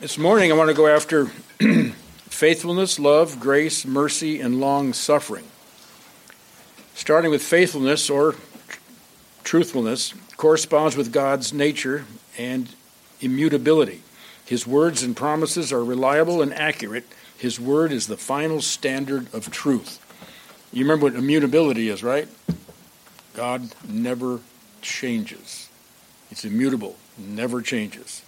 This morning I want to go after faithfulness, love, grace, mercy, and long suffering. Starting with faithfulness or truthfulness corresponds with God's nature and immutability. His words and promises are reliable and accurate. His word is the final standard of truth. You remember what immutability is, right? God never changes. It's immutable, never changes.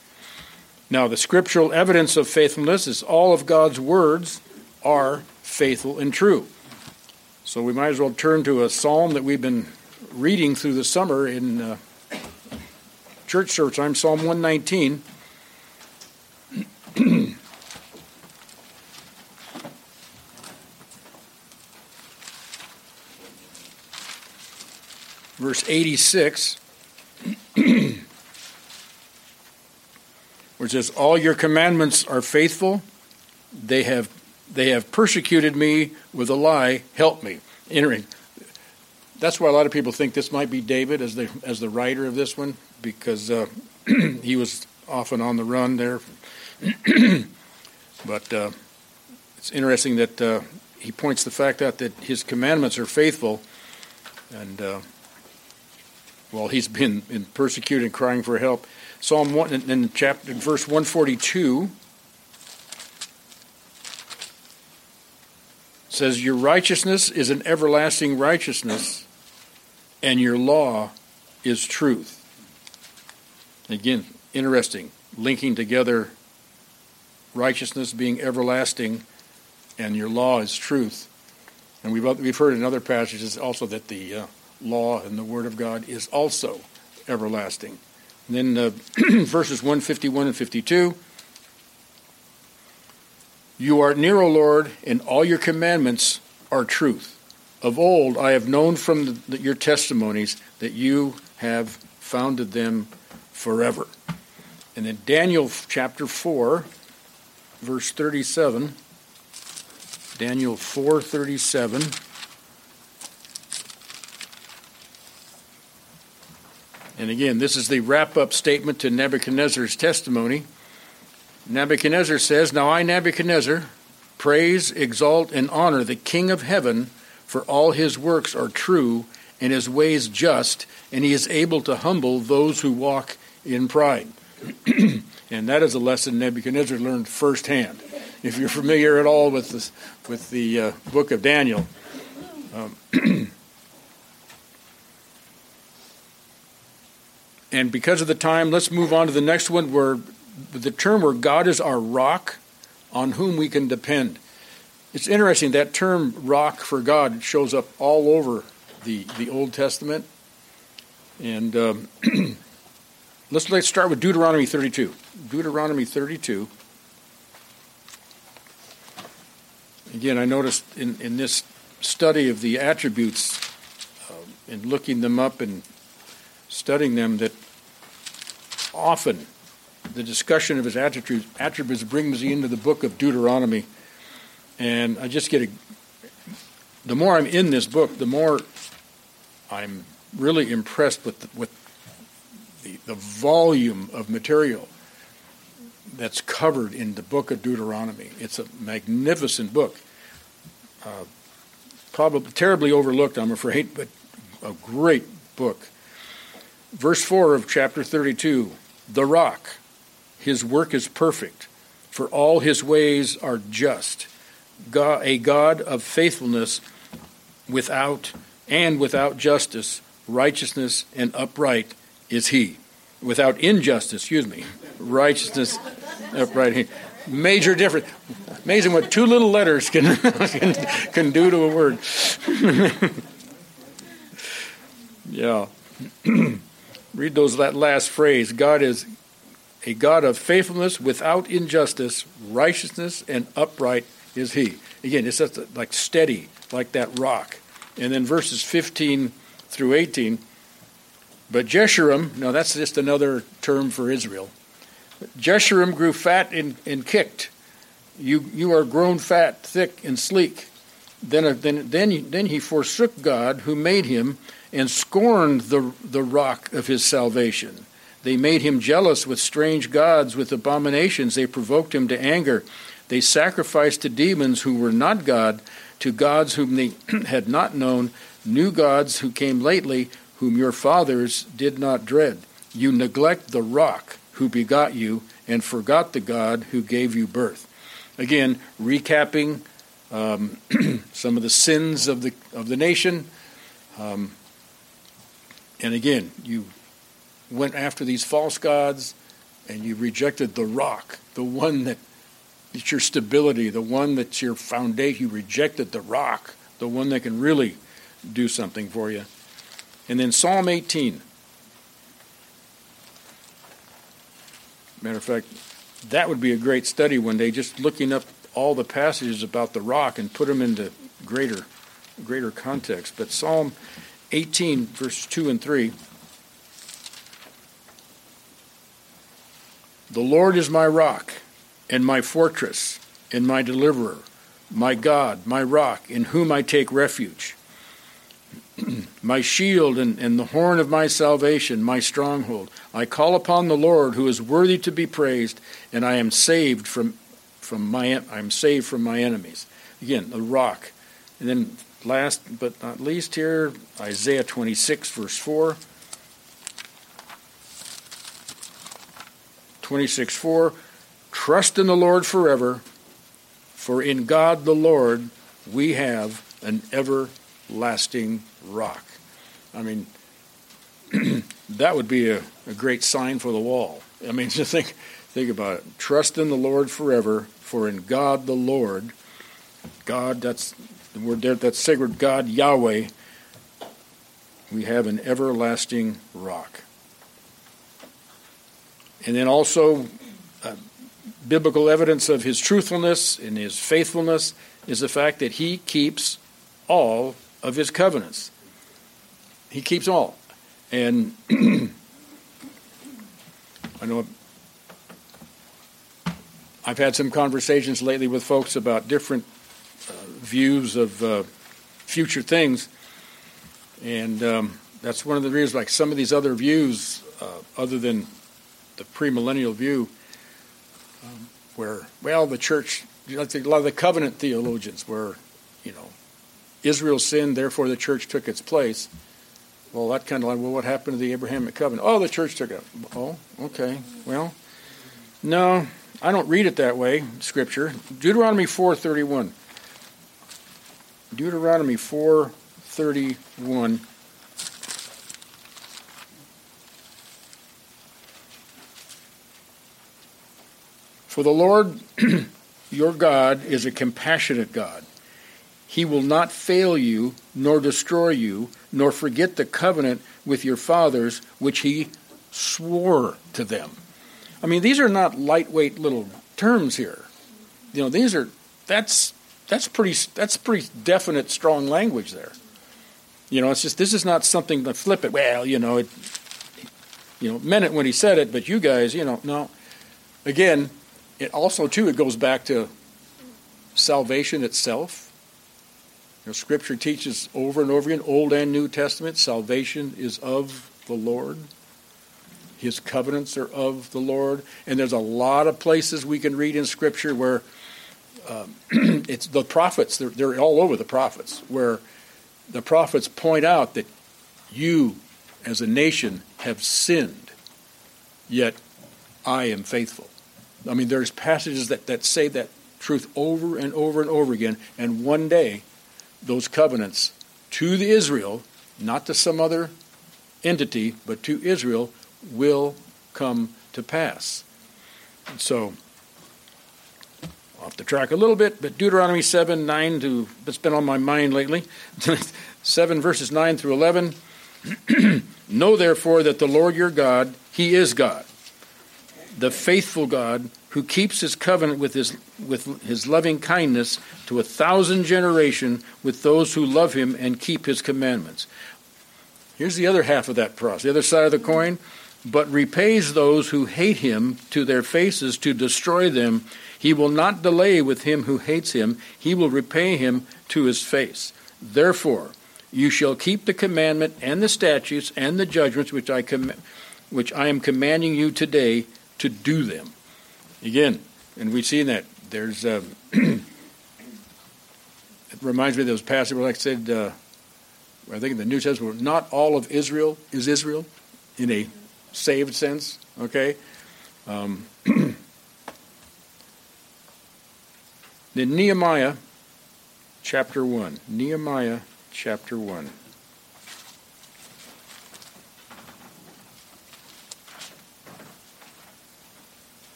Now, the scriptural evidence of faithfulness is all of God's words are faithful and true. So we might as well turn to a psalm that we've been reading through the summer in uh, church service time, Psalm 119. Verse 86. where it says, All your commandments are faithful. They have, they have persecuted me with a lie. Help me. Entering. That's why a lot of people think this might be David as the, as the writer of this one, because uh, he was often on the run there. but uh, it's interesting that uh, he points the fact out that his commandments are faithful, and uh, while he's been, persecuted and crying for help, Psalm 1 in chapter verse 142 says your righteousness is an everlasting righteousness and your law is truth. Again, interesting linking together righteousness being everlasting and your law is truth. And we've we've heard in other passages also that the uh, law and the word of God is also everlasting. And then uh, verses 151 and 52. You are near, O Lord, and all your commandments are truth. Of old I have known from the, the, your testimonies that you have founded them forever. And then Daniel chapter 4, verse 37. Daniel 4:37. And again, this is the wrap up statement to Nebuchadnezzar's testimony. Nebuchadnezzar says, Now I, Nebuchadnezzar, praise, exalt, and honor the King of heaven, for all his works are true and his ways just, and he is able to humble those who walk in pride. and that is a lesson Nebuchadnezzar learned firsthand. If you're familiar at all with, this, with the uh, book of Daniel, um, And because of the time, let's move on to the next one where the term where God is our rock on whom we can depend. It's interesting that term rock for God shows up all over the, the Old Testament. And um, let's, let's start with Deuteronomy 32. Deuteronomy 32. Again, I noticed in, in this study of the attributes uh, and looking them up and studying them that often the discussion of his attributes, attributes brings me into the book of Deuteronomy. And I just get a, the more I'm in this book, the more I'm really impressed with the, with the, the volume of material that's covered in the book of Deuteronomy. It's a magnificent book. Uh, probably terribly overlooked, I'm afraid, but a great book. Verse 4 of chapter 32 The rock, his work is perfect, for all his ways are just. God, a God of faithfulness without and without justice, righteousness and upright is he. Without injustice, excuse me, righteousness, upright. Major difference. Amazing what two little letters can can, can do to a word. yeah. Read those that last phrase. God is a God of faithfulness without injustice, righteousness and upright is he. Again, it's just like steady, like that rock. And then verses 15 through 18. But Jeshurun, now that's just another term for Israel. Jeshurun grew fat and, and kicked. You, you are grown fat, thick, and sleek. Then, then, then, then he forsook God who made him and scorned the, the rock of his salvation. They made him jealous with strange gods, with abominations. They provoked him to anger. They sacrificed to demons who were not God, to gods whom they had not known, new gods who came lately, whom your fathers did not dread. You neglect the rock who begot you, and forgot the God who gave you birth. Again, recapping um, some of the sins of the of the nation. Um, and again, you went after these false gods, and you rejected the rock, the one that it's your stability, the one that's your foundation. You rejected the rock, the one that can really do something for you. And then Psalm 18. Matter of fact, that would be a great study one day, just looking up all the passages about the rock and put them into greater, greater context. But Psalm 18, verses 2 and 3. The Lord is my rock and my fortress and my deliverer, my God, my rock, in whom I take refuge, my shield and, and the horn of my salvation, my stronghold. I call upon the Lord who is worthy to be praised, and I am saved from, from my I am saved from my enemies. Again, the rock. And then last but not least here, Isaiah 26, verse 4. 26 4 Trust in the Lord forever, for in God the Lord we have an everlasting rock. I mean, that would be a, a great sign for the wall. I mean, just think, think about it. Trust in the Lord forever, for in God the Lord, God, that's the word there, that's sacred God, Yahweh, we have an everlasting rock. And then also, uh, biblical evidence of his truthfulness and his faithfulness is the fact that he keeps all of his covenants. He keeps all. And I know I've had some conversations lately with folks about different views of uh, future things. And um, that's one of the reasons, like some of these other views, uh, other than the premillennial view, um, where well the church, know, a lot of the covenant theologians, where you know Israel sinned, therefore the church took its place. Well, that kind of like, well, what happened to the Abrahamic covenant? Oh, the church took it. Oh, okay. Well, no, I don't read it that way. Scripture, Deuteronomy four thirty one. Deuteronomy four thirty one. For the Lord your God is a compassionate God. He will not fail you, nor destroy you, nor forget the covenant with your fathers, which he swore to them. I mean, these are not lightweight little terms here. You know, these are that's that's pretty that's pretty definite, strong language there. You know, it's just this is not something to flip it. Well, you know, it you know meant it when he said it, but you guys, you know, no. Again, it also, too, it goes back to salvation itself. You know, Scripture teaches over and over again, Old and New Testament, salvation is of the Lord. His covenants are of the Lord. And there's a lot of places we can read in Scripture where um, it's the prophets, they're, they're all over the prophets, where the prophets point out that you, as a nation, have sinned, yet I am faithful. I mean, there's passages that, that say that truth over and over and over again, and one day those covenants to the Israel, not to some other entity, but to Israel, will come to pass. So, off the track a little bit, but Deuteronomy 7 9 to, that's been on my mind lately. 7 verses 9 through 11. know therefore that the Lord your God, He is God the faithful God who keeps his covenant with his, with his loving kindness to a thousand generation with those who love him and keep his commandments. Here's the other half of that process, the other side of the coin. But repays those who hate him to their faces to destroy them. He will not delay with him who hates him, he will repay him to his face. Therefore, you shall keep the commandment and the statutes and the judgments which I command which I am commanding you today to do them. Again, and we've seen that. There's, uh, it reminds me of those passages where, I said, uh, I think in the New Testament, not all of Israel is Israel in a saved sense, okay? Um, then Nehemiah chapter 1. Nehemiah chapter 1.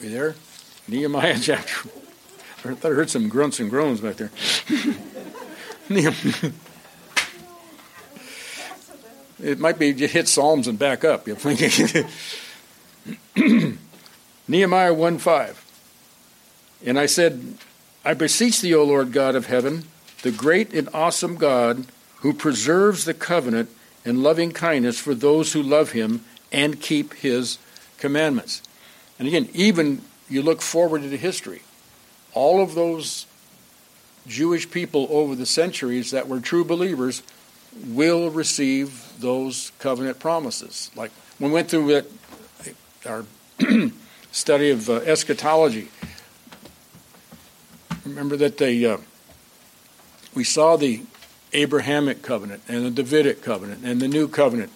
Are You there? Nehemiah chapter. I thought I heard some grunts and groans back there. it might be you hit Psalms and back up. Nehemiah 1 5. And I said, I beseech thee, O Lord God of heaven, the great and awesome God who preserves the covenant and loving kindness for those who love him and keep his commandments. And again, even you look forward into history, all of those Jewish people over the centuries that were true believers will receive those covenant promises. Like when we went through it, our study of uh, eschatology, remember that they uh, we saw the Abrahamic covenant and the Davidic covenant and the new covenant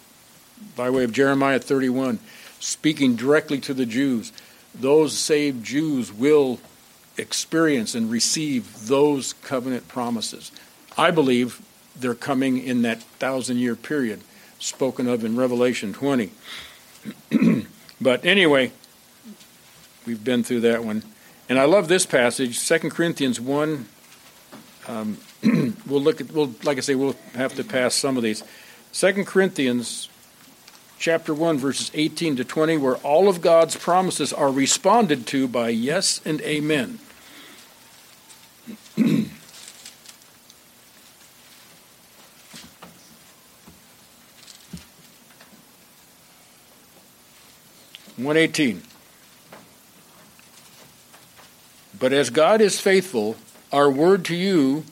by way of Jeremiah 31, speaking directly to the Jews those saved Jews will experience and receive those covenant promises. I believe they're coming in that thousand year period spoken of in Revelation 20. but anyway, we've been through that one. And I love this passage, 2 Corinthians 1. Um, we'll look at, we'll, like I say, we'll have to pass some of these. 2 Corinthians chapter 1, verses 18 to 20, where all of God's promises are responded to by yes and amen. One eighteen. But as God is faithful, our word to you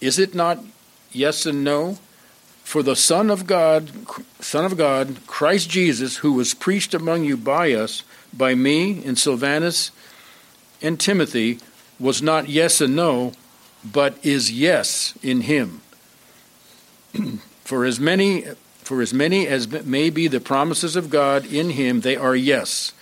is it not yes and no? For the Son of God, Son of God, Christ Jesus, who was preached among you by us, by me and Silvanus and Timothy, was not yes and no, but is yes in him. for as many for as many as may be the promises of God in him, they are yes.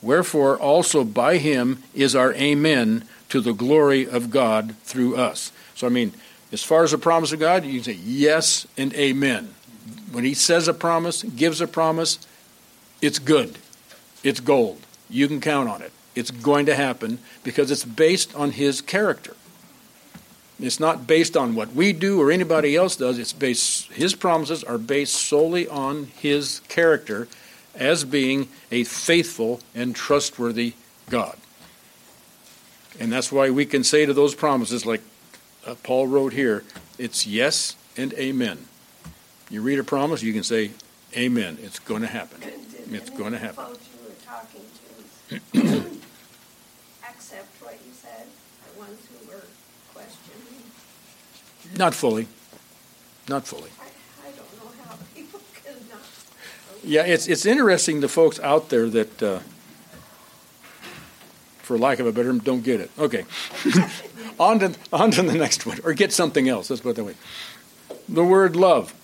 Wherefore also by him is our amen to the glory of God through us. So I mean, as far as the promise of God, you can say yes and amen. When He says a promise, gives a promise, it's good. It's gold. You can count on it. It's going to happen because it's based on His character. It's not based on what we do or anybody else does. It's based his promises are based solely on his character as being a faithful and trustworthy God. And that's why we can say to those promises like uh, Paul wrote here, it's yes and amen. You read a promise, you can say, Amen. It's going to happen. It's going to happen. Folks you were talking to accept what you said, the ones who were questioning? Not fully. Not fully. I, I don't know how people can not. Yeah, it's it's interesting the folks out there that, uh, for lack of a better, don't get it. Okay. on to on to the next one, or get something else. Let's put it that way. The word love.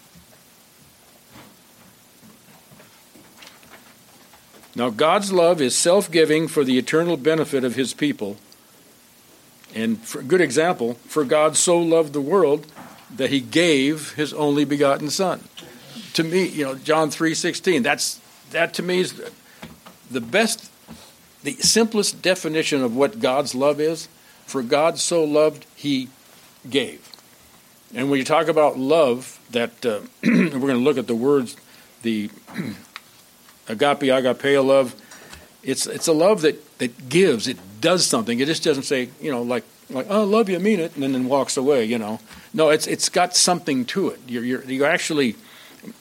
Now, God's love is self giving for the eternal benefit of his people. And for a good example, for God so loved the world that he gave his only begotten Son. To me, you know, John 3.16, that's, that to me is the best, the simplest definition of what God's love is. For God so loved, he gave. And when you talk about love, that uh, we're going to look at the words, the agape, agapeo love. It's it's a love that, that gives. It does something. It just doesn't say, you know, like like oh, I love you, mean it, and then walks away. You know, no, it's it's got something to it. You're you're, you're actually,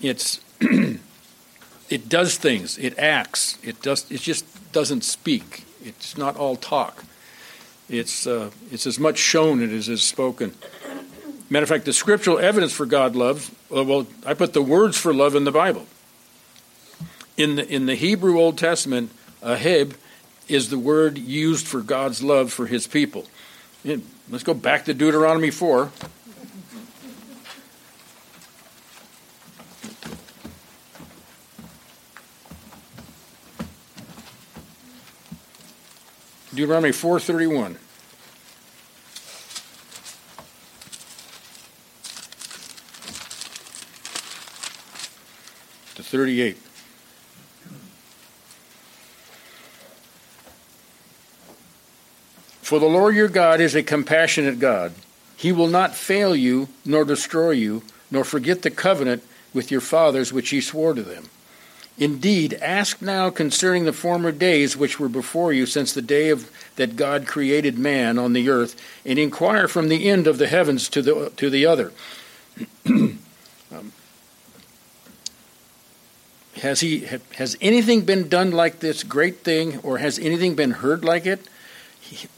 it's it does things. It acts. It does. It just doesn't speak. It's not all talk. It's, uh, it's as much shown as is spoken. Matter of fact, the scriptural evidence for God love, uh, well, I put the words for love in the Bible. In the, in the Hebrew Old Testament, aheb is the word used for God's love for his people. Let's go back to Deuteronomy 4. Deuteronomy 4:31. To 38. For the Lord your God is a compassionate God. He will not fail you nor destroy you, nor forget the covenant with your fathers which he swore to them. Indeed, ask now concerning the former days which were before you since the day of, that God created man on the earth, and inquire from the end of the heavens to the, to the other. um, has, he, has anything been done like this great thing, or has anything been heard like it?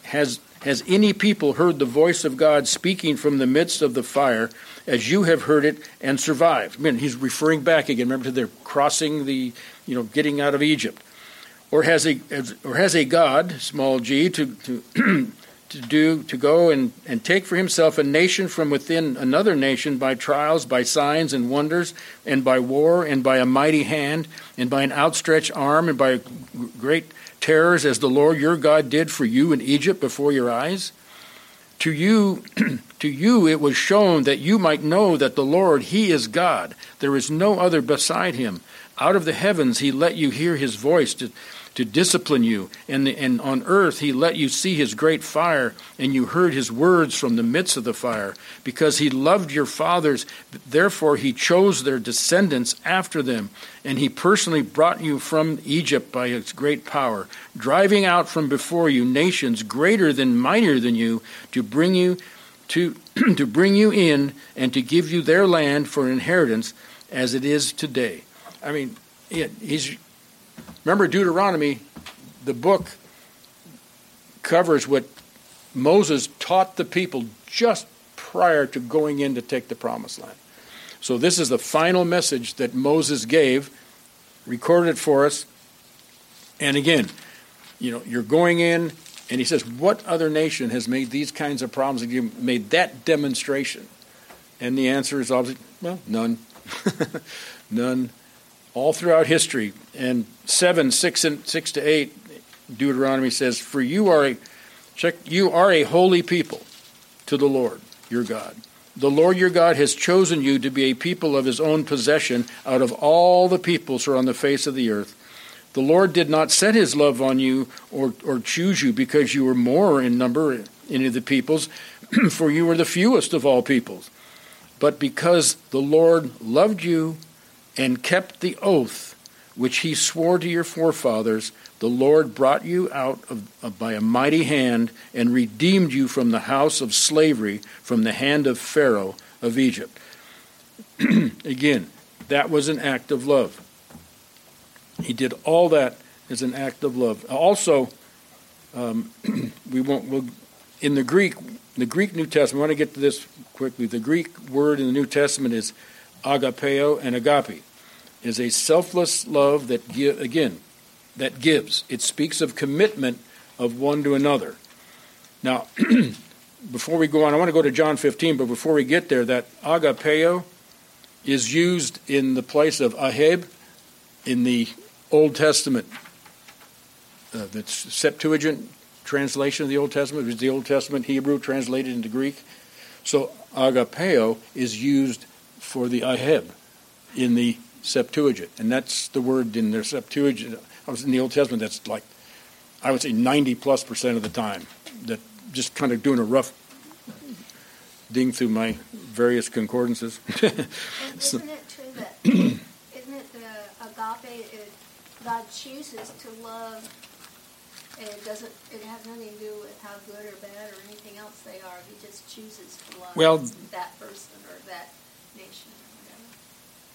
Has, has any people heard the voice of God speaking from the midst of the fire as you have heard it and survived? I mean, he's referring back again. Remember, they're crossing the, you know, getting out of Egypt. Or has a, or has a God, small g, to, to, to do, to go and, and take for himself a nation from within another nation by trials, by signs and wonders, and by war, and by a mighty hand, and by an outstretched arm, and by a great terrors as the Lord your God did for you in Egypt before your eyes? To you, to you it was shown that you might know that the Lord, He is God. There is no other beside Him. Out of the heavens He let you hear His voice to, to discipline you. And, and on earth he let you see his great fire, and you heard his words from the midst of the fire. Because he loved your fathers, therefore he chose their descendants after them. And he personally brought you from Egypt by his great power, driving out from before you nations greater than mightier than you, to bring you to, to bring you in and to give you their land for inheritance as it is today. I mean, he's Remember, Deuteronomy, the book covers what Moses taught the people just prior to going in to take the promised land. So, this is the final message that Moses gave, recorded for us. And again, you know, you're going in, and he says, What other nation has made these kinds of problems? Have you made that demonstration? And the answer is obviously, well, none. none all throughout history. And 7, 6, and 6 to 8, Deuteronomy says, For you are a, check, you are a holy people to the Lord your God. The Lord your God has chosen you to be a people of his own possession out of all the peoples who are on the face of the earth. The Lord did not set his love on you or, or choose you because you were more in number any of the peoples, for you were the fewest of all peoples, but because the Lord loved you and kept the oath which he swore to your forefathers, the Lord brought you out of, of, by a mighty hand and redeemed you from the house of slavery, from the hand of Pharaoh of Egypt. Again, that was an act of love. He did all that as an act of love. Also, um, we won't. We'll, in the Greek, the Greek New Testament. I want to get to this quickly. The Greek word in the New Testament is agapeo and agape is a selfless love that again that gives. It speaks of commitment of one to another. Now, before we go on, I want to go to John 15, but before we get there, that agapeo is used in the place of aheb in the Old Testament. Uh, that's Septuagint translation of the Old Testament, which is the Old Testament Hebrew translated into Greek. So agapeo is used for the aheb in the Septuagint, and that's the word in their Septuagint. I was in the Old Testament. That's like, I would say, ninety plus percent of the time. That just kind of doing a rough ding through my various concordances. so, isn't it true that isn't it the agape? It, God chooses to love, and it doesn't. It has nothing to do with how good or bad or anything else they are. He just chooses to love well, that person or that nation.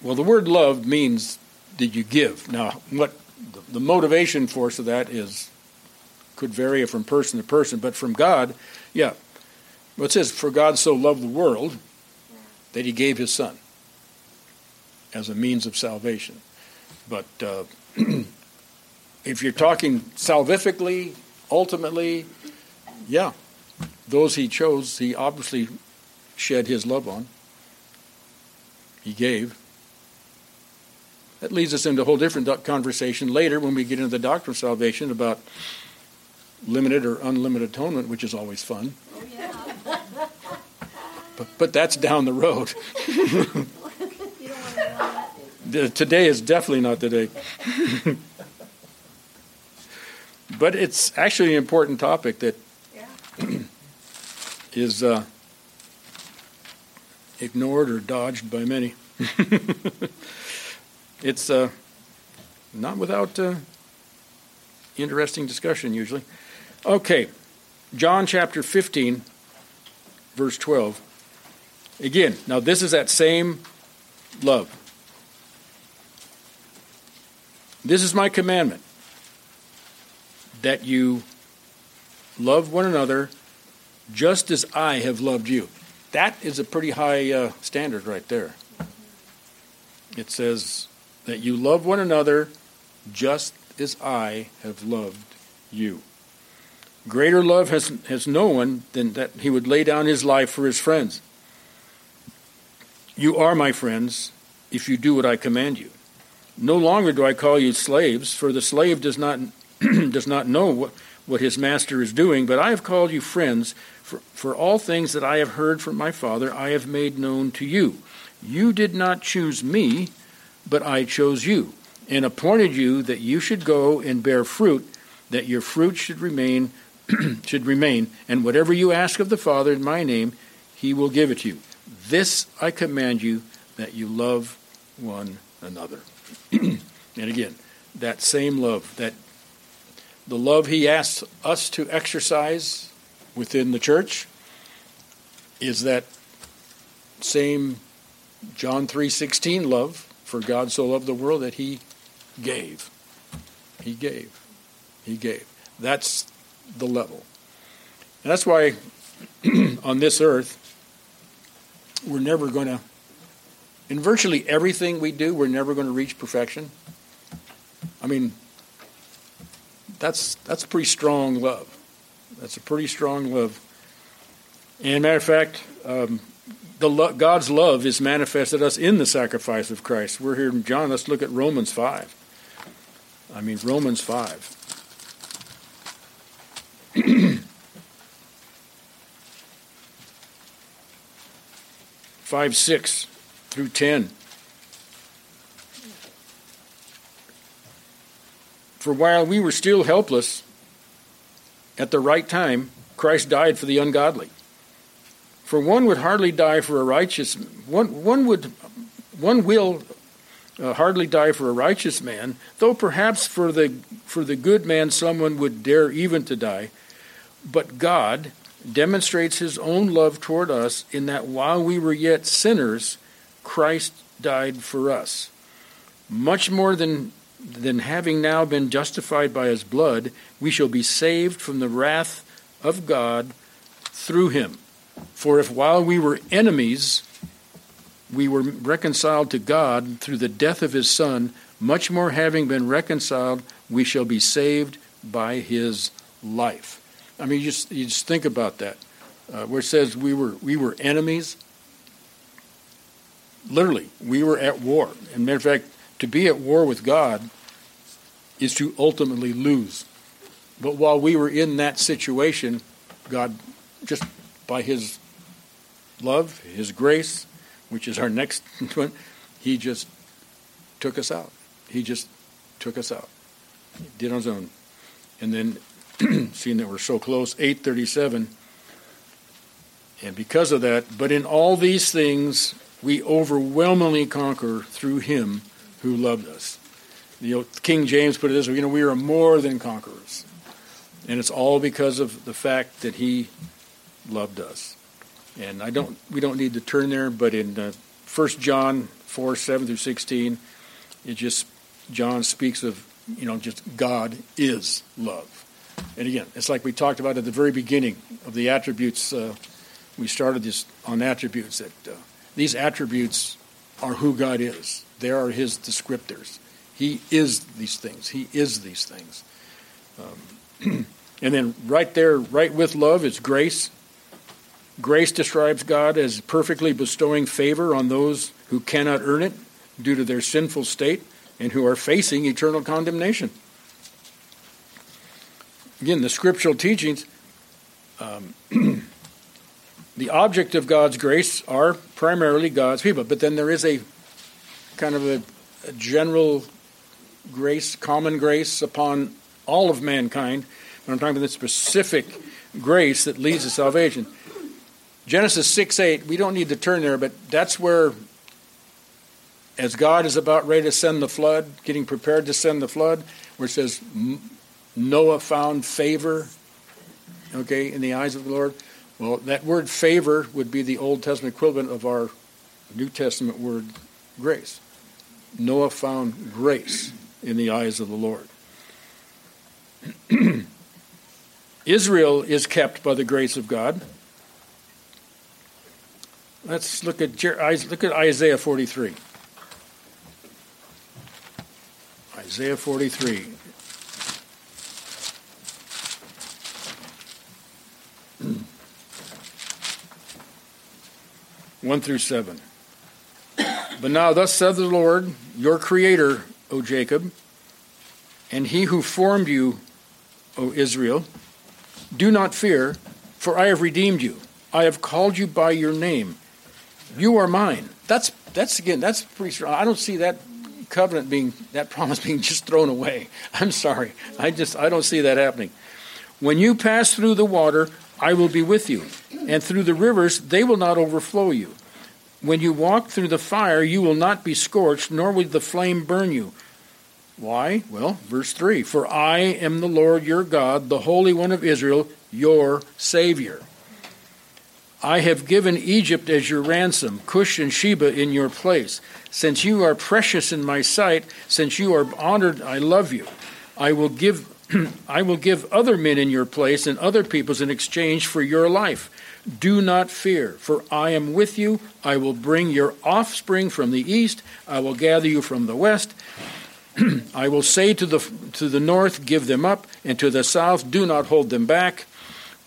Well, the word love means that you give. Now, what the motivation force of that is could vary from person to person, but from God, yeah. Well, it says, For God so loved the world that he gave his son as a means of salvation. But uh, if you're talking salvifically, ultimately, yeah, those he chose, he obviously shed his love on. He gave. That leads us into a whole different conversation later when we get into the doctrine of salvation about limited or unlimited atonement, which is always fun. Oh, yeah. But, but that's down the road. you to know that, do you? Today is definitely not the day. but it's actually an important topic that Yeah. is uh, ignored or dodged by many. it's uh, not without uh, interesting discussion, usually. Okay, John chapter 15, verse 12. Again, now this is that same love. This is my commandment that you love one another just as I have loved you. That is a pretty high uh, standard right there. It says that you love one another just as I have loved you. Greater love has, has no one than that he would lay down his life for his friends. You are my friends if you do what I command you. No longer do I call you slaves, for the slave does not does not know what, what his master is doing, but I have called you friends, for, for all things that I have heard from my Father I have made known to you. You did not choose me, but I chose you, and appointed you that you should go and bear fruit, that your fruit should remain should remain, and whatever you ask of the Father in my name, he will give it to you. This I command you that you love one another. and again, that same love, that the love he asks us to exercise within the church is that same John 3:16 love for God so loved the world that he gave. He gave. He gave. That's the level. And that's why on this earth we're never going to in virtually everything we do we're never going to reach perfection. I mean that's that's pretty strong love. That's a pretty strong love. And matter of fact, um, the lo- God's love is manifested us in the sacrifice of Christ. We're here in John. Let's look at Romans five. I mean Romans five. Five six through ten. For while we were still helpless, at the right time, Christ died for the ungodly. For one would hardly die for a righteous one. One would, one will uh, hardly die for a righteous man, though perhaps for the for the good man someone would dare even to die. But God demonstrates His own love toward us in that while we were yet sinners, Christ died for us. Much more than than having now been justified by his blood, we shall be saved from the wrath of God through him. For if while we were enemies, we were reconciled to God through the death of his Son, much more having been reconciled, we shall be saved by his life. I mean, you just, you just think about that. Uh, where it says we were, we were enemies, literally, we were at war. And matter of fact, to be at war with God is to ultimately lose. But while we were in that situation, God, just by His love, His grace, which is our next one, He just took us out. He just took us out. He did on His own. And then, seeing that we're so close, 837, and because of that, but in all these things we overwhelmingly conquer through Him who loved us. You know, King James put it this way, you know, we are more than conquerors. And it's all because of the fact that he loved us. And I don't we don't need to turn there, but in uh, 1 John 4, 7 through 16, it just John speaks of, you know, just God is love. And again, it's like we talked about at the very beginning of the attributes. Uh, we started this on attributes that uh, these attributes are who God is. They are His descriptors. He is these things. He is these things. Um, and then right there, right with love, is grace. Grace describes God as perfectly bestowing favor on those who cannot earn it due to their sinful state and who are facing eternal condemnation. Again, the scriptural teachings, um, the object of God's grace are primarily God's people, but then there is a kind of a, a general grace, common grace upon all of mankind. But I'm talking about the specific grace that leads to salvation. Genesis 6 8, we don't need to turn there, but that's where, as God is about ready to send the flood, getting prepared to send the flood, where it says, Noah found favor, okay, in the eyes of the Lord. Well, that word favor would be the Old Testament equivalent of our New Testament word grace. Noah found grace in the eyes of the Lord. Israel is kept by the grace of God. Let's look at look at Isaiah 43. Isaiah 43. One through seven. But now, thus saith the Lord, your Creator, O Jacob, and He who formed you, O Israel, do not fear, for I have redeemed you. I have called you by your name. You are mine. That's that's again. That's pretty strong. I don't see that covenant being that promise being just thrown away. I'm sorry. I just I don't see that happening. When you pass through the water, I will be with you, and through the rivers, they will not overflow you. When you walk through the fire, you will not be scorched, nor will the flame burn you. Why? Well, verse 3 For I am the Lord your God, the Holy One of Israel, your Savior. I have given Egypt as your ransom, Cush and Sheba in your place. Since you are precious in my sight, since you are honored, I love you. I will give I will give other men in your place and other peoples in exchange for your life. Do not fear, for I am with you. I will bring your offspring from the east. I will gather you from the west. I will say to the to the north, give them up, and to the south, do not hold them back.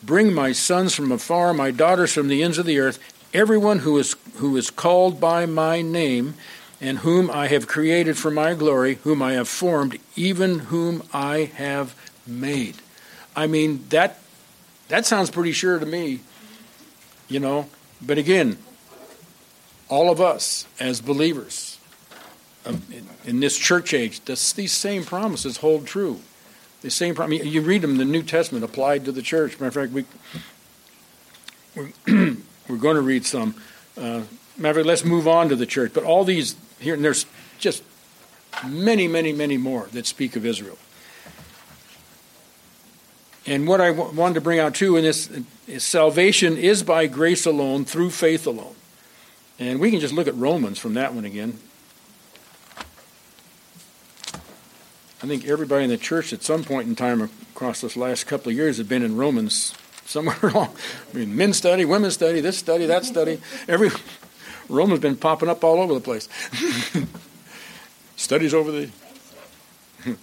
Bring my sons from afar, my daughters from the ends of the earth, everyone who is, who is called by my name, and whom I have created for my glory, whom I have formed, even whom I have made. I mean, that, that sounds pretty sure to me, you know. But again, all of us as believers um, in this church age, this, these same promises hold true. The same. Mean, you read them the New Testament applied to the church. Matter of fact, we we're, we're going to read some. Uh, matter of fact, let's move on to the church. But all these here, and there's just many, many, many more that speak of Israel. And what I w- wanted to bring out too in this is salvation is by grace alone, through faith alone. And we can just look at Romans from that one again. I think everybody in the church at some point in time across this last couple of years have been in Romans somewhere along. I mean, men study, women study, this study, that study. Every Romans been popping up all over the place. Studies over the.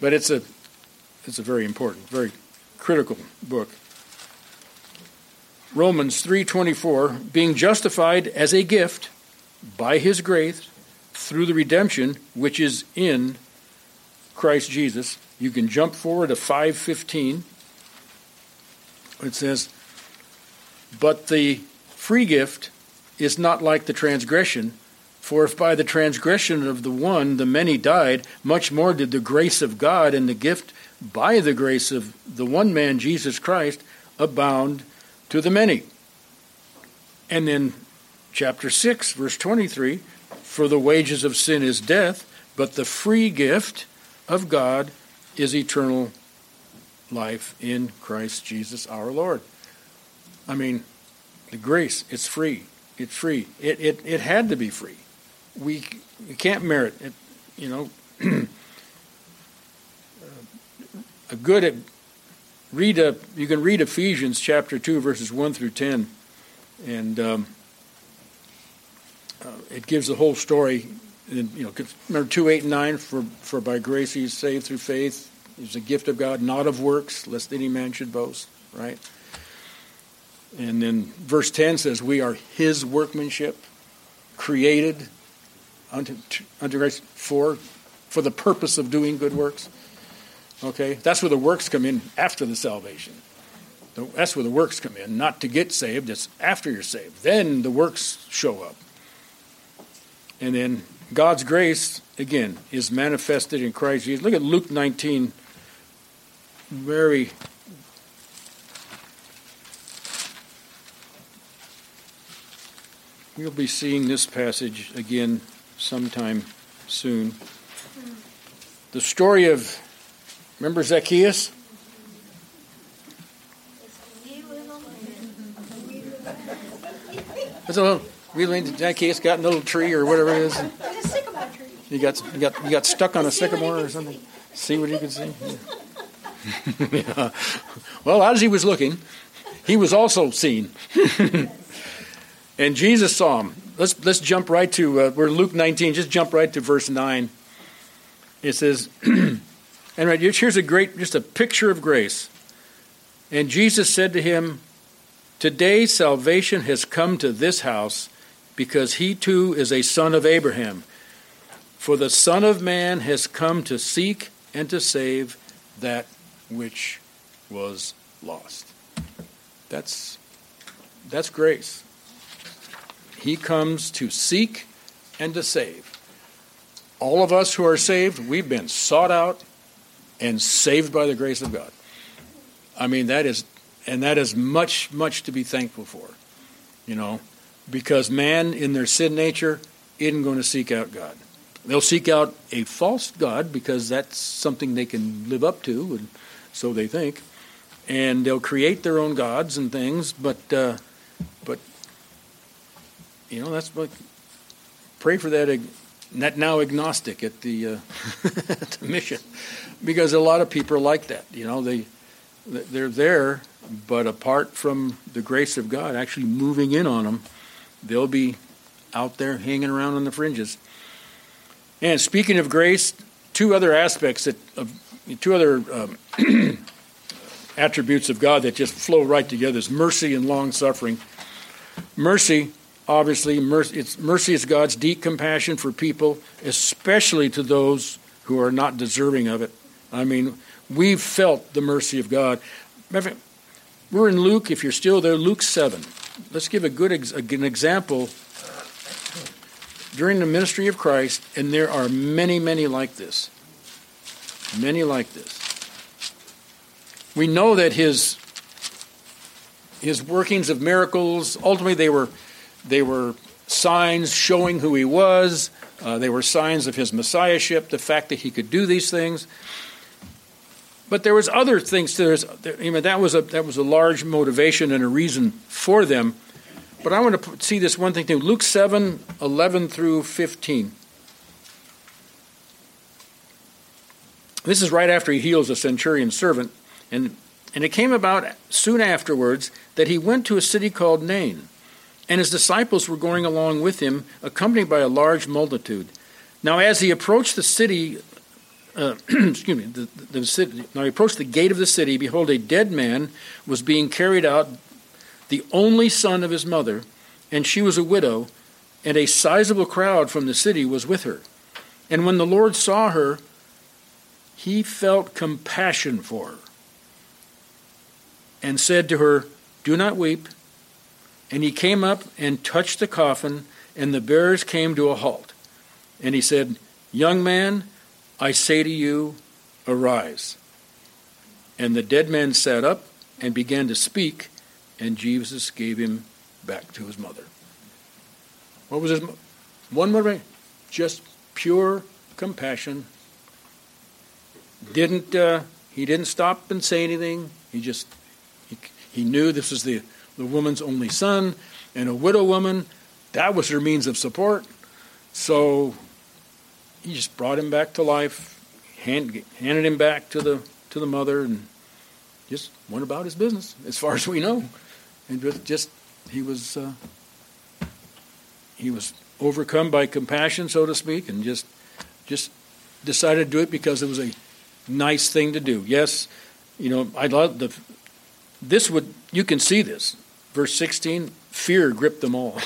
but it's a, it's a very important, very critical book. Romans 3:24 being justified as a gift by his grace through the redemption which is in Christ Jesus. You can jump forward to 515. It says, But the free gift is not like the transgression. For if by the transgression of the one the many died, much more did the grace of God and the gift by the grace of the one man, Jesus Christ, abound to the many. And then chapter 6, verse 23 For the wages of sin is death, but the free gift of God is eternal life in Christ Jesus our Lord. I mean, the grace, it's free. It's free. It, it, it had to be free. We, we can't merit it. You know, a good read a you can read Ephesians chapter two verses one through ten, and um, uh, it gives the whole story. You know, remember two eight and nine for for by grace he is saved through faith. It's a gift of God, not of works, lest any man should boast. Right. And then verse ten says, "We are His workmanship, created unto unto grace for for the purpose of doing good works." Okay, that's where the works come in after the salvation. That's where the works come in, not to get saved, it's after you're saved. Then the works show up. And then God's grace, again, is manifested in Christ Jesus. Look at Luke 19. Very We'll be seeing this passage again sometime soon. The story of Remember Zacchaeus? That's a little, really, Zacchaeus got in a little tree or whatever it is. A sycamore tree. You got, he got, he got stuck on a sycamore or something. See what you can see? Yeah. yeah. Well, as he was looking, he was also seen. and Jesus saw him. Let's, let's jump right to, uh, we're Luke 19, just jump right to verse 9. It says, And right, here's a great, just a picture of grace. And Jesus said to him, Today salvation has come to this house because he too is a son of Abraham. For the Son of Man has come to seek and to save that which was lost. That's, that's grace. He comes to seek and to save. All of us who are saved, we've been sought out and saved by the grace of God. I mean, that is, and that is much, much to be thankful for, you know, because man in their sin nature isn't going to seek out God. They'll seek out a false God because that's something they can live up to, and so they think. And they'll create their own gods and things, but, uh, but, you know, that's what, pray for that now agnostic at the, uh, the mission because a lot of people are like that. You know, they they're there, but apart from the grace of God actually moving in on them, they'll be out there hanging around on the fringes. And speaking of grace, two other aspects that of two other um, attributes of God that just flow right together is mercy and long suffering. Mercy, obviously, mercy, mercy is God's deep compassion for people, especially to those who are not deserving of it. I mean, we've felt the mercy of God. We're in Luke, if you're still there, Luke 7. Let's give a good ex- an example during the ministry of Christ, and there are many, many like this. Many like this. We know that his his workings of miracles ultimately they were they were signs showing who he was. Uh, they were signs of his messiahship, the fact that he could do these things. But there was other things. There's, you know, that was a that was a large motivation and a reason for them. But I want to see this one thing too. Luke 7, 11 through 15. This is right after he heals a centurion's servant. And, and it came about soon afterwards that he went to a city called Nain. And his disciples were going along with him, accompanied by a large multitude. Now, as he approached the city, uh, excuse me, the, the, the city, now he approached the gate of the city. Behold, a dead man was being carried out, the only son of his mother, and she was a widow, and a sizable crowd from the city was with her. And when the Lord saw her, he felt compassion for her and said to her, Do not weep. And he came up and touched the coffin, and the bearers came to a halt. And he said, Young man, I say to you, arise. And the dead man sat up and began to speak, and Jesus gave him back to his mother. What was his one word? Just pure compassion. Didn't uh, he didn't stop and say anything? He just he, he knew this was the the woman's only son and a widow woman. That was her means of support. So he just brought him back to life, hand, handed him back to the to the mother and just went about his business, as far as we know. And just, he was, uh, he was overcome by compassion, so to speak, and just, just decided to do it because it was a nice thing to do. Yes, you know, I love the, this would, you can see this. Verse 16, fear gripped them all.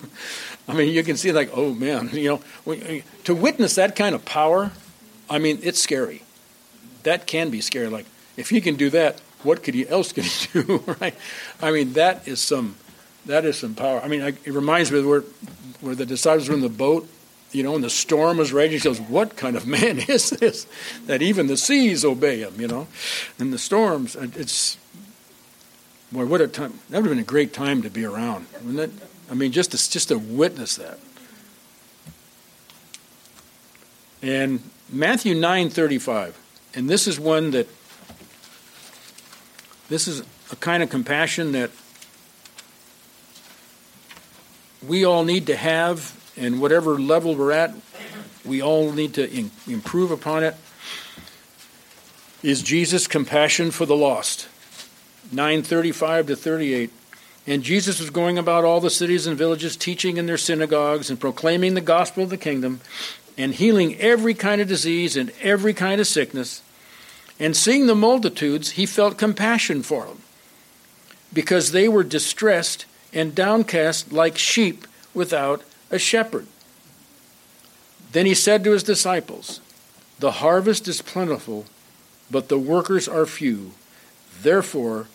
I mean, you can see like, oh man, you know, to witness that kind of power, I mean, it's scary. That can be scary. Like, if he can do that, what could he else could he do, right? I mean, that is some, that is some power. I mean, it reminds me of where, where the disciples were in the boat, you know, and the storm was raging. He goes, "What kind of man is this that even the seas obey him?" You know, and the storms. It's boy, what a time! That would have been a great time to be around, wouldn't it? I mean, just to, just to witness that. And Matthew nine thirty five, and this is one that this is a kind of compassion that we all need to have, and whatever level we're at, we all need to in, improve upon it. Is Jesus' compassion for the lost? 935 to 38. And Jesus was going about all the cities and villages, teaching in their synagogues and proclaiming the gospel of the kingdom, and healing every kind of disease and every kind of sickness. And seeing the multitudes, he felt compassion for them, because they were distressed and downcast like sheep without a shepherd. Then he said to his disciples, The harvest is plentiful, but the workers are few. Therefore,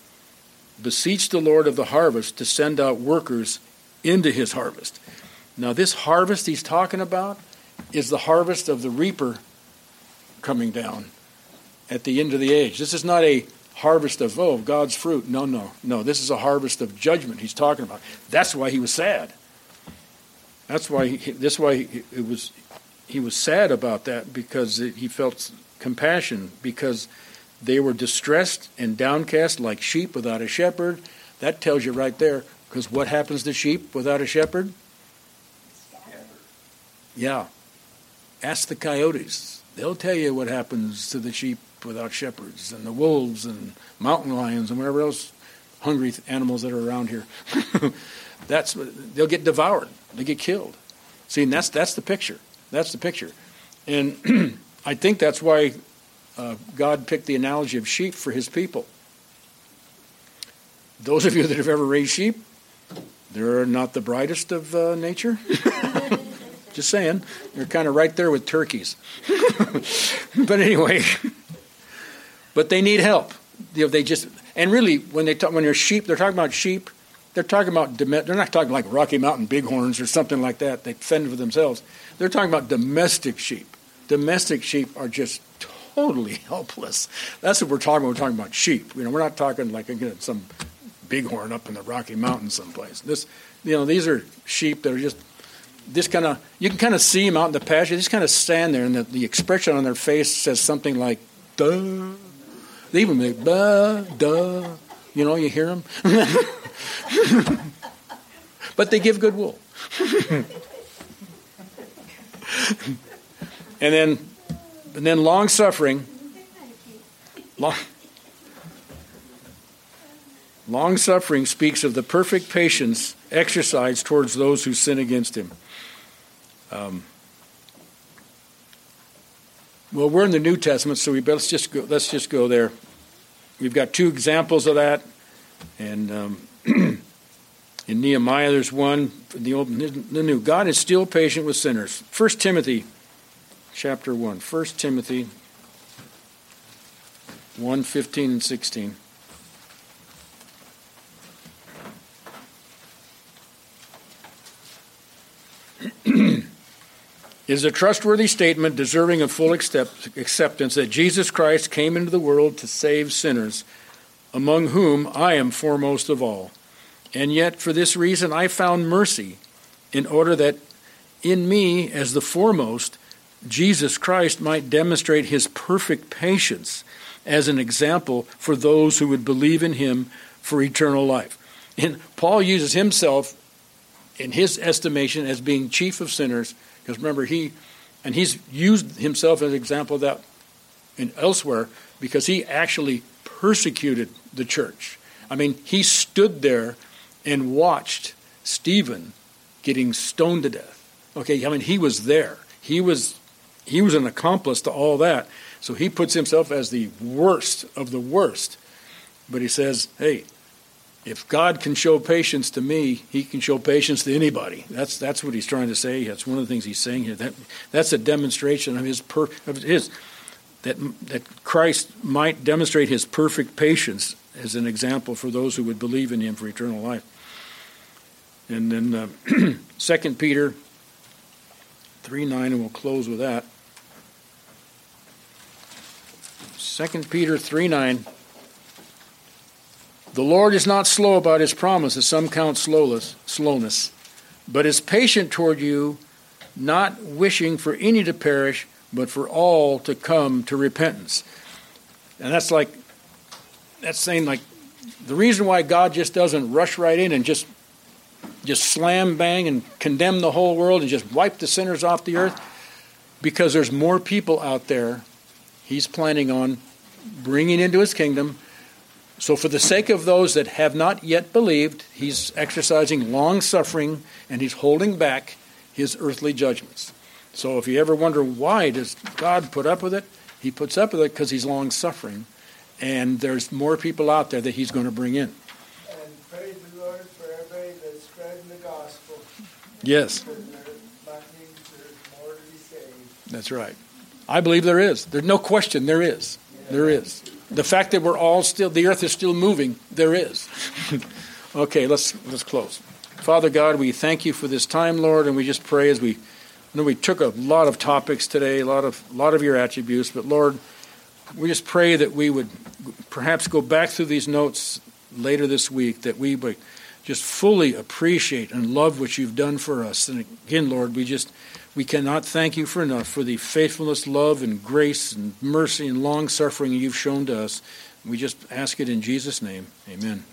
beseech the Lord of the harvest to send out workers into his harvest. Now, this harvest he's talking about is the harvest of the reaper coming down at the end of the age. This is not a harvest of, oh, God's fruit. No, no, no. This is a harvest of judgment he's talking about. That's why he was sad. That's why he, this why he, it was he was sad about that because he felt compassion because they were distressed and downcast like sheep without a shepherd. That tells you right there, because what happens to sheep without a shepherd? Yeah. Ask the coyotes. They'll tell you what happens to the sheep without shepherds, and the wolves and mountain lions and whatever else hungry animals that are around here. that's they'll get devoured. They get killed. See, and that's that's the picture. That's the picture. And I think that's why uh, God picked the analogy of sheep for his people. Those of you that have ever raised sheep, they're not the brightest of uh, nature. Just saying. They're kind of right there with turkeys. but anyway, but they need help. You know, they just and really when they talk when they're sheep, they're talking about sheep. They're talking about they're not talking like Rocky Mountain bighorns or something like that. They fend for themselves. They're talking about domestic sheep. Domestic sheep are just totally helpless. That's what we're talking about. We're talking about sheep. You know, we're not talking like again some bighorn up in the Rocky Mountains someplace. This, you know, these are sheep that are just this kind of. You can kind of see them out in the pasture. They just kind of stand there, and the, the expression on their face says something like "duh." They even make "duh, duh." You know, you hear them, but they give good wool. and then and then long suffering. Long, long suffering speaks of the perfect patience exercised towards those who sin against him. Um, well, we're in the New Testament, so we let's just go, let's just go there. We've got two examples of that, and um, in Nehemiah, there's one. The old, the new. God is still patient with sinners. First Timothy chapter 1. 1 Timothy 1 15 and 16. is a trustworthy statement deserving of full accept- acceptance that Jesus Christ came into the world to save sinners, among whom I am foremost of all. And yet, for this reason, I found mercy, in order that in me, as the foremost, Jesus Christ might demonstrate his perfect patience as an example for those who would believe in him for eternal life. And Paul uses himself, in his estimation, as being chief of sinners, because remember, he, and he's used himself as an example of that and elsewhere because he actually persecuted the church. I mean, he stood there and watched Stephen getting stoned to death. Okay, I mean, he was there. He was he was an accomplice to all that. So he puts himself as the worst of the worst. But he says, hey, if God can show patience to me, he can show patience to anybody. That's, that's what he's trying to say. That's one of the things he's saying here. That, that's a demonstration of his, per, of his that, that Christ might demonstrate his perfect patience as an example for those who would believe in him for eternal life. And then uh, 2 Peter 3 9, and we'll close with that. 2 Peter 3 9. The Lord is not slow about his promise, as some count slowless, slowness, but is patient toward you, not wishing for any to perish, but for all to come to repentance. And that's like, that's saying like, the reason why God just doesn't rush right in and just just slam bang and condemn the whole world and just wipe the sinners off the earth because there's more people out there he's planning on bringing into his kingdom so, for the sake of those that have not yet believed, he's exercising long suffering and he's holding back his earthly judgments. So, if you ever wonder why does God put up with it, he puts up with it because he's long suffering, and there's more people out there that he's going to bring in. And praise the Lord for everybody that's spreading the gospel. Yes. That's right. I believe there is. There's no question there is. There is. The fact that we're all still, the earth is still moving, there is. okay, let's, let's close. Father God, we thank you for this time, Lord, and we just pray as we, I know we took a lot of topics today, a lot of, a lot of your attributes, but Lord, we just pray that we would perhaps go back through these notes later this week, that we would just fully appreciate and love what you've done for us. And again, Lord, we just we cannot thank you for enough for the faithfulness, love, and grace and mercy and long suffering you've shown to us. We just ask it in Jesus' name. Amen.